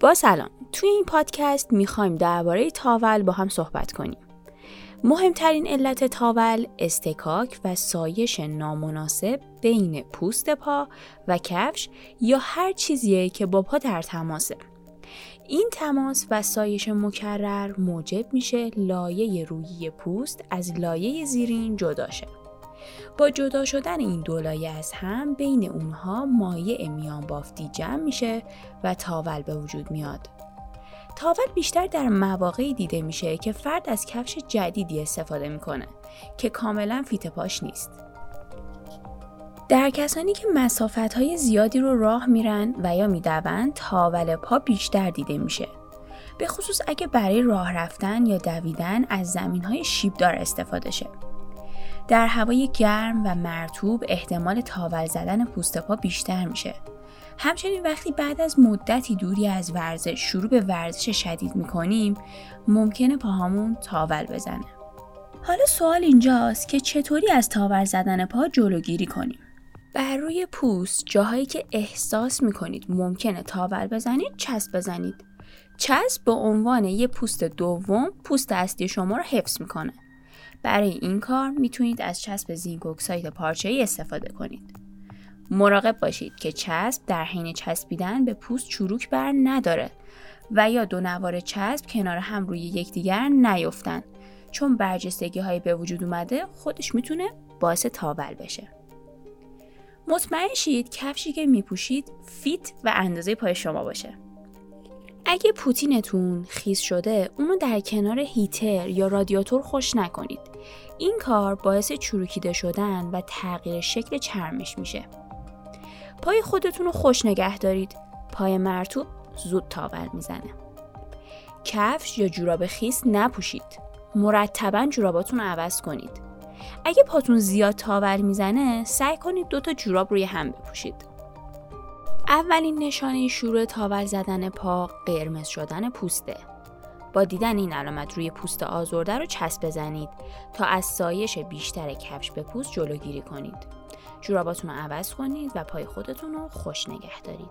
با سلام. توی این پادکست می‌خوایم درباره تاول با هم صحبت کنیم. مهمترین علت تاول استکاک و سایش نامناسب بین پوست پا و کفش یا هر چیزیه که با پا در تماسه. این تماس و سایش مکرر موجب میشه لایه رویی پوست از لایه زیرین جدا شه. با جدا شدن این دو لایه از هم بین اونها مایع میان بافتی جمع میشه و تاول به وجود میاد. تاول بیشتر در مواقعی دیده میشه که فرد از کفش جدیدی استفاده می‌کنه که کاملا فیت پاش نیست. در کسانی که مسافت های زیادی رو راه میرن و یا می‌دوند تاول پا بیشتر دیده میشه. به خصوص اگه برای راه رفتن یا دویدن از زمین های شیبدار استفاده شه. در هوای گرم و مرتوب احتمال تاول زدن پوست پا بیشتر میشه. همچنین وقتی بعد از مدتی دوری از ورزش شروع به ورزش شدید می‌کنیم ممکنه پاهامون تاول بزنه. حالا سوال اینجاست که چطوری از تاول زدن پا جلوگیری کنیم؟ بر روی پوست جاهایی که احساس می‌کنید ممکنه تاول بزنید چسب بزنید. چسب به عنوان یه پوست دوم پوست اصلی شما رو حفظ می‌کنه. برای این کار می‌تونید از چسب زینک اکساید پارچه ای استفاده کنید. مراقب باشید که چسب در حین چسبیدن به پوست چروک بر نداره و یا دو نوار چسب کنار هم روی یکدیگر نیفتن چون برجستگی های به وجود اومده خودش می‌تونه باعث تاول بشه. مطمئن شید کفشی که میپوشید فیت و اندازه پای شما باشه. اگه پوتینتون خیس شده اونو در کنار هیتر یا رادیاتور خوش نکنید. این کار باعث چروکیده شدن و تغییر شکل چرمش میشه. پای خودتون رو خوش نگه دارید. پای مرتوب زود تاول می‌زنه. کفش یا جوراب خیس نپوشید. مرتبا جوراباتون رو عوض کنید. اگه پاتون زیاد تاول می‌زنه سعی کنید دو تا جوراب روی هم بپوشید. اولین نشانه شروع تاول زدن پا قرمز شدن پوسته. با دیدن این علامت روی پوست آزرده رو چسب بزنید تا از سایش بیشتر کفش به پوست جلوگیری کنید. جوراباتون رو عوض کنید و پای خودتون رو خوش نگه دارید.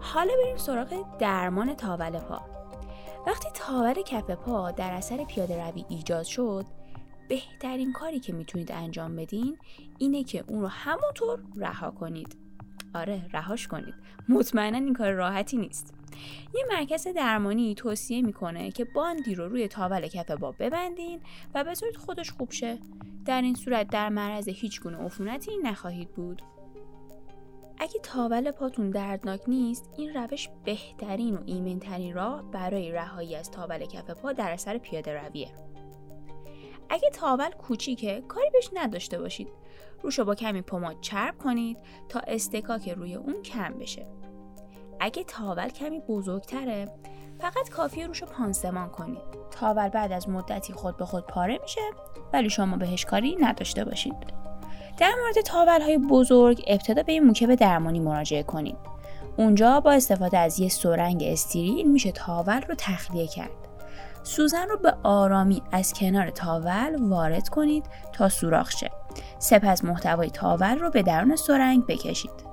حالا بریم سراغ درمان تاول پا. وقتی تاول کف پا در اثر پیاده روی ایجاد شد، بهترین کاری که می‌تونید انجام بدین اینه که اون رو همونطور رها کنید. آره رهاش کنید. مطمئنا این کار راحتی نیست. یه مرکز درمانی توصیه می‌کنه که باندی رو روی تاول کف پا ببندین و بذارید خودش خوب شه در این صورت در معرض هیچ گونه عفونتی نخواهید بود. اگه تاول پاتون دردناک نیست، این روش بهترین و ایمنترین راه برای رهایی از تاول کف پا در اثر پیاده رویه. اگه تاول کوچیکه، کاری بهش نداشته باشید. روشو با کمی پماد چرب کنید تا استکاک روی اون کم بشه. اگه تاول کمی بزرگتره، فقط کافیه روشو پانسمان کنید. تاول بعد از مدتی خود به خود پاره میشه ولی شما بهش کاری نداشته باشید. در مورد تاول های بزرگ ابتدا به این موکب درمانی مراجعه کنید. اونجا با استفاده از یه سرنگ استریل میشه تاول رو تخلیه کرد. سوزن رو به آرامی از کنار تاول وارد کنید تا سوراخ شه. سپس محتوای تاول رو به درون سرنگ بکشید.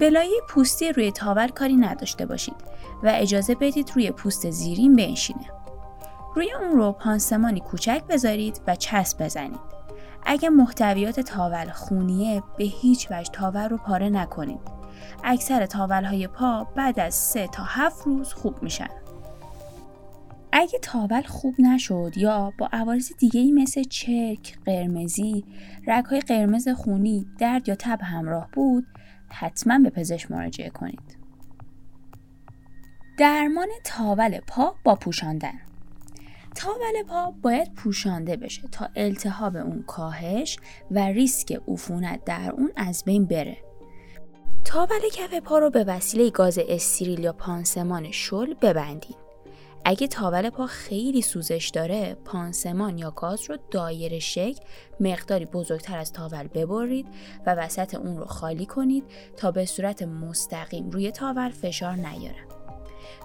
بلایه پوستی روی تاول کاری نداشته باشید و اجازه بدید روی پوست زیرین بنشینه. روی اون رو پانسمانی کوچک بذارید و چسب بزنید. اگه محتویات تاول خونیه به هیچ وجه تاول رو پاره نکنید. اکثر تاول های پا بعد از 3 تا 7 روز خوب میشن. اگه تاول خوب نشد یا با عوارض دیگه ای مثل چرک، قرمزی، های قرمز خونی، درد یا تب همراه بود، حتما به پزشک مراجعه کنید. درمان تاول پا با پوشاندن تاول پا باید پوشانده بشه تا التهاب اون کاهش و ریسک عفونت در اون از بین بره. تاول کف پا رو به وسیله گاز استریل یا پانسمان شل ببندین. اگه تاول پا خیلی سوزش داره پانسمان یا گاز رو دایر شکل مقداری بزرگتر از تاول ببرید و وسط اون رو خالی کنید تا به صورت مستقیم روی تاول فشار نیاره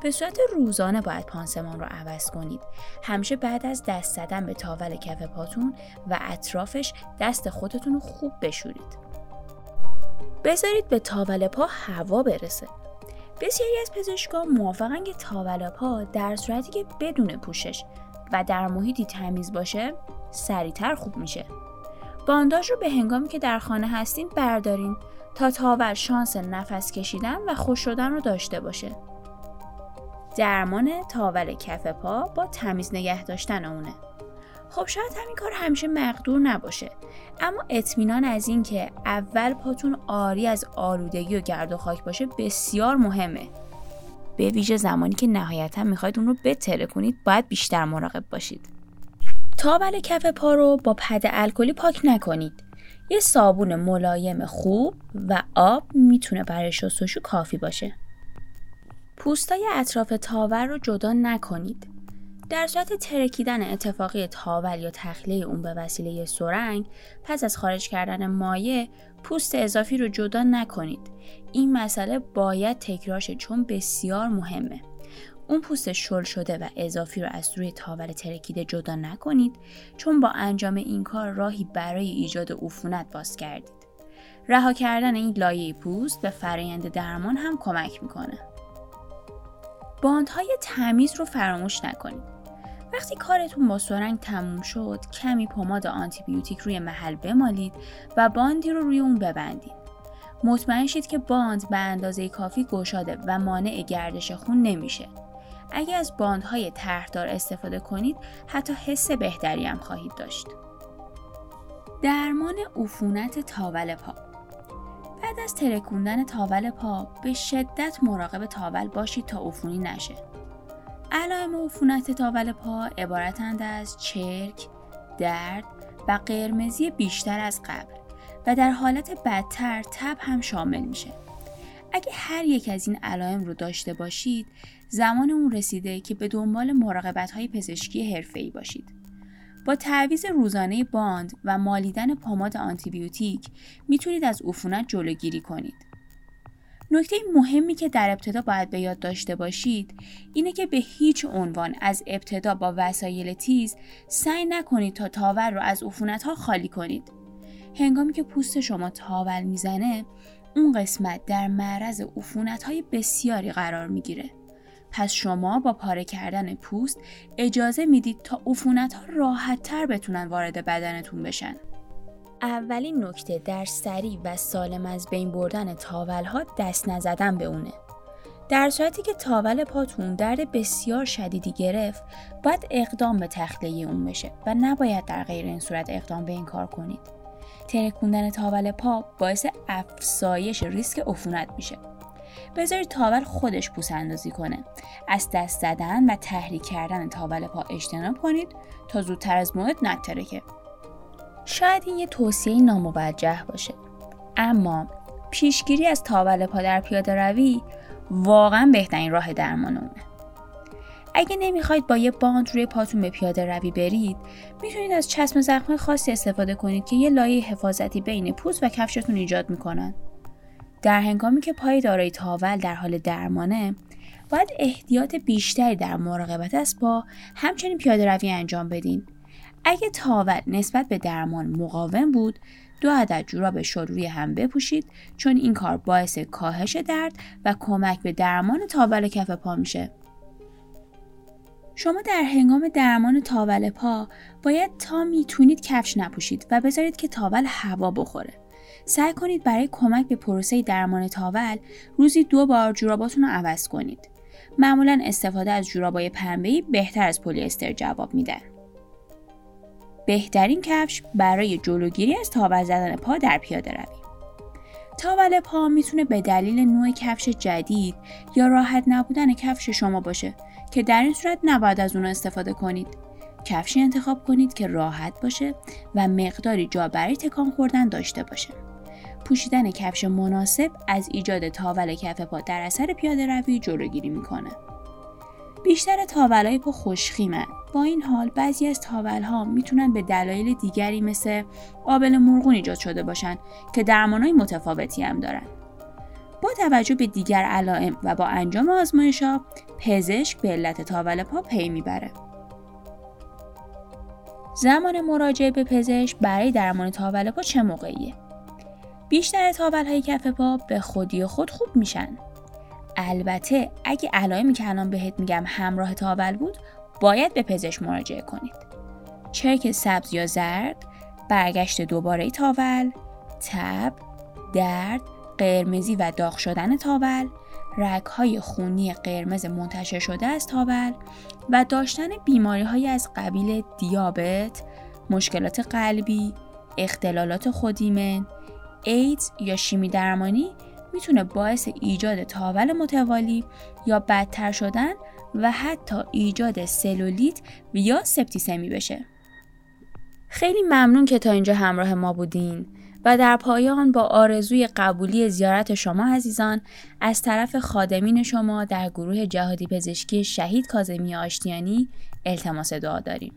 به صورت روزانه باید پانسمان رو عوض کنید. همیشه بعد از دست زدن به تاول کف پاتون و اطرافش دست خودتون رو خوب بشورید. بذارید به تاول پا هوا برسه. بسیاری از پزشکان موافقن که تاول پا در صورتی که بدون پوشش و در محیطی تمیز باشه سریعتر خوب میشه. بانداژ رو به هنگامی که در خانه هستین بردارین تا تاول شانس نفس کشیدن و خوش شدن رو داشته باشه. درمان تاول کف پا با تمیز نگه داشتن اونه. خب شاید همین کار همیشه مقدور نباشه. اما اطمینان از این که اول پاتون آری از آلودگی و گرد و خاک باشه بسیار مهمه. به ویژه زمانی که نهایتا می‌خواید اون رو بتره کنید باید بیشتر مراقب باشید. تاول کف پا رو با پد الکلی پاک نکنید. یه صابون ملایم خوب و آب می‌تونه برای شستشو کافی باشه. پوستای اطراف تاول رو جدا نکنید. در صورت ترکیدن اتفاقی تاول یا تخلیه اون به وسیله سرنگ پس از خارج کردن مایع پوست اضافی رو جدا نکنید. این مسئله باید تکرار شه چون بسیار مهمه. اون پوست شل شده و اضافی رو از روی تاول ترکیده جدا نکنید چون با انجام این کار راهی برای ایجاد عفونت باز کردید. رها کردن این لایه پوست به فرایند درمان هم کمک می‌کنه. باندهای تمیز رو فراموش نکنید. وقتی کارتون با سرنگ تموم شد کمی پماد آنتیبیوتیک روی محل بمالید و باندی رو روی اون ببندید. مطمئن شید که باند به اندازه کافی گشاده و مانع گردش خون نمیشه. اگر از باندهای طرحدار استفاده کنید حتی حس بهتری هم خواهید داشت. درمان عفونت تاول پا. بعد از ترکوندن تاول پا به شدت مراقب تاول باشید تا عفونی نشه. علائم عفونت تاول پا عبارتند از چرک، درد و قرمزی بیشتر از قبل و در حالت بدتر تب هم شامل میشه. اگه هر یک از این علائم رو داشته باشید، زمان اون رسیده که به دنبال مراقبت های پزشکی حرفه‌ای باشید. با تعویز روزانه باند و مالیدن پماد آنتیبیوتیک می‌تونید از عفونت جلوگیری کنید. نکته مهمی که در ابتدا باید به یاد داشته باشید اینه که به هیچ عنوان از ابتدا با وسایل تیز سعی نکنید تا تاول رو از عفونت ها خالی کنید. هنگامی که پوست شما تاول می‌زنه اون قسمت در معرض عفونت های بسیاری قرار می‌گیره. پس شما با پاره کردن پوست اجازه می‌دید تا عفونت ها راحت تر بتونن وارد بدنتون بشن. اولین نکته در سریع و سالم از بین بردن تاول ها دست نزدن به اونه. در صورتی که تاول پاتون درد بسیار شدیدی گرفت باید اقدام به تخلیه اون بشه و نباید در غیر این صورت اقدام به این کار کنید. ترکوندن تاول پا باعث افزایش ریسک عفونت میشه. بذارید تاول خودش پوس اندازی کنه. از دست زدن و تحریک کردن تاول پا اجتناب کنید تا زودتر از موعد نترکه. شاید این یه توصیه ناموجه باشه. اما پیشگیری از تاول پا در پیاده روی واقعا بهترین راه درمان اونه. اگه نمی‌خواید با یه باند روی پاتون به پیاده روی برید می‌تونید از چسم زخم خاصی استفاده کنید که یه لایه حفاظتی بین پوست و کفشتون ایجاد می‌کنن. در هنگامی که پای دارای تاول در حال درمانه باید احتیاط بیشتری در مراقبت از پا همچنین پیاده روی انجام بدین. اگه تاول نسبت به درمان مقاوم بود دو عدد جوراب شل روی هم بپوشید چون این کار باعث کاهش درد و کمک به درمان تاول کف پا میشه. شما در هنگام درمان تاول پا باید تا می‌تونید کفش نپوشید و بذارید که تاول هوا بخوره. سعی کنید برای کمک به پروسه درمان تاول روزی دو بار جوراباتون رو عوض کنید. معمولا استفاده از جورابای پنبه‌ای بهتر از پلی استر جواب میدن. بهترین کفش برای جلوگیری از تاول زدن پا در پیاده روی. تاول پا می‌تونه به دلیل نوع کفش جدید یا راحت نبودن کفش شما باشه که در این صورت نباید از اون استفاده کنید. کفشی انتخاب کنید که راحت باشه و مقداری جا برای تکان خوردن داشته باشه. پوشیدن کفش مناسب از ایجاد تاول کف پا در اثر پیاده روی جلوگیری می‌کنه. بیشتر تاولای پا خوشخیمن. با این حال بعضی از ها می‌تونن به دلایل دیگری مثل آبل مرغون ایجاد شده باشن که درمانهای متفاوتی هم دارن. با توجه به دیگر علائم و با انجام آزمایش ها پزشک به علت تاول پا پی می‌بره. زمان مراجعه به پزشک برای درمان تاول پا چه موقعیه؟ بیشتر تاول های کف پا به خودی خود خوب میشن. البته اگه علائمی که الان بهت میگم همراه تاول بود باید به پزشک مراجعه کنید. چرک سبز یا زرد برگشت دوباره تاول تب درد قرمزی و داغ شدن تاول های خونی قرمز منتشر شده از تاول و داشتن بیماری های از قبیل دیابت، مشکلات قلبی، اختلالات خودیمن، ایدز یا شیمی درمانی می‌تونه باعث ایجاد تاول متوالی یا بدتر شدن و حتی ایجاد سلولیت یا سپتیسمی بشه. خیلی ممنون که تا اینجا همراه ما بودین و در پایان با آرزوی قبولی زیارت شما عزیزان از طرف خادمین شما در گروه جهادی پزشکی شهید کازمی آشتیانی التماس دعا داریم.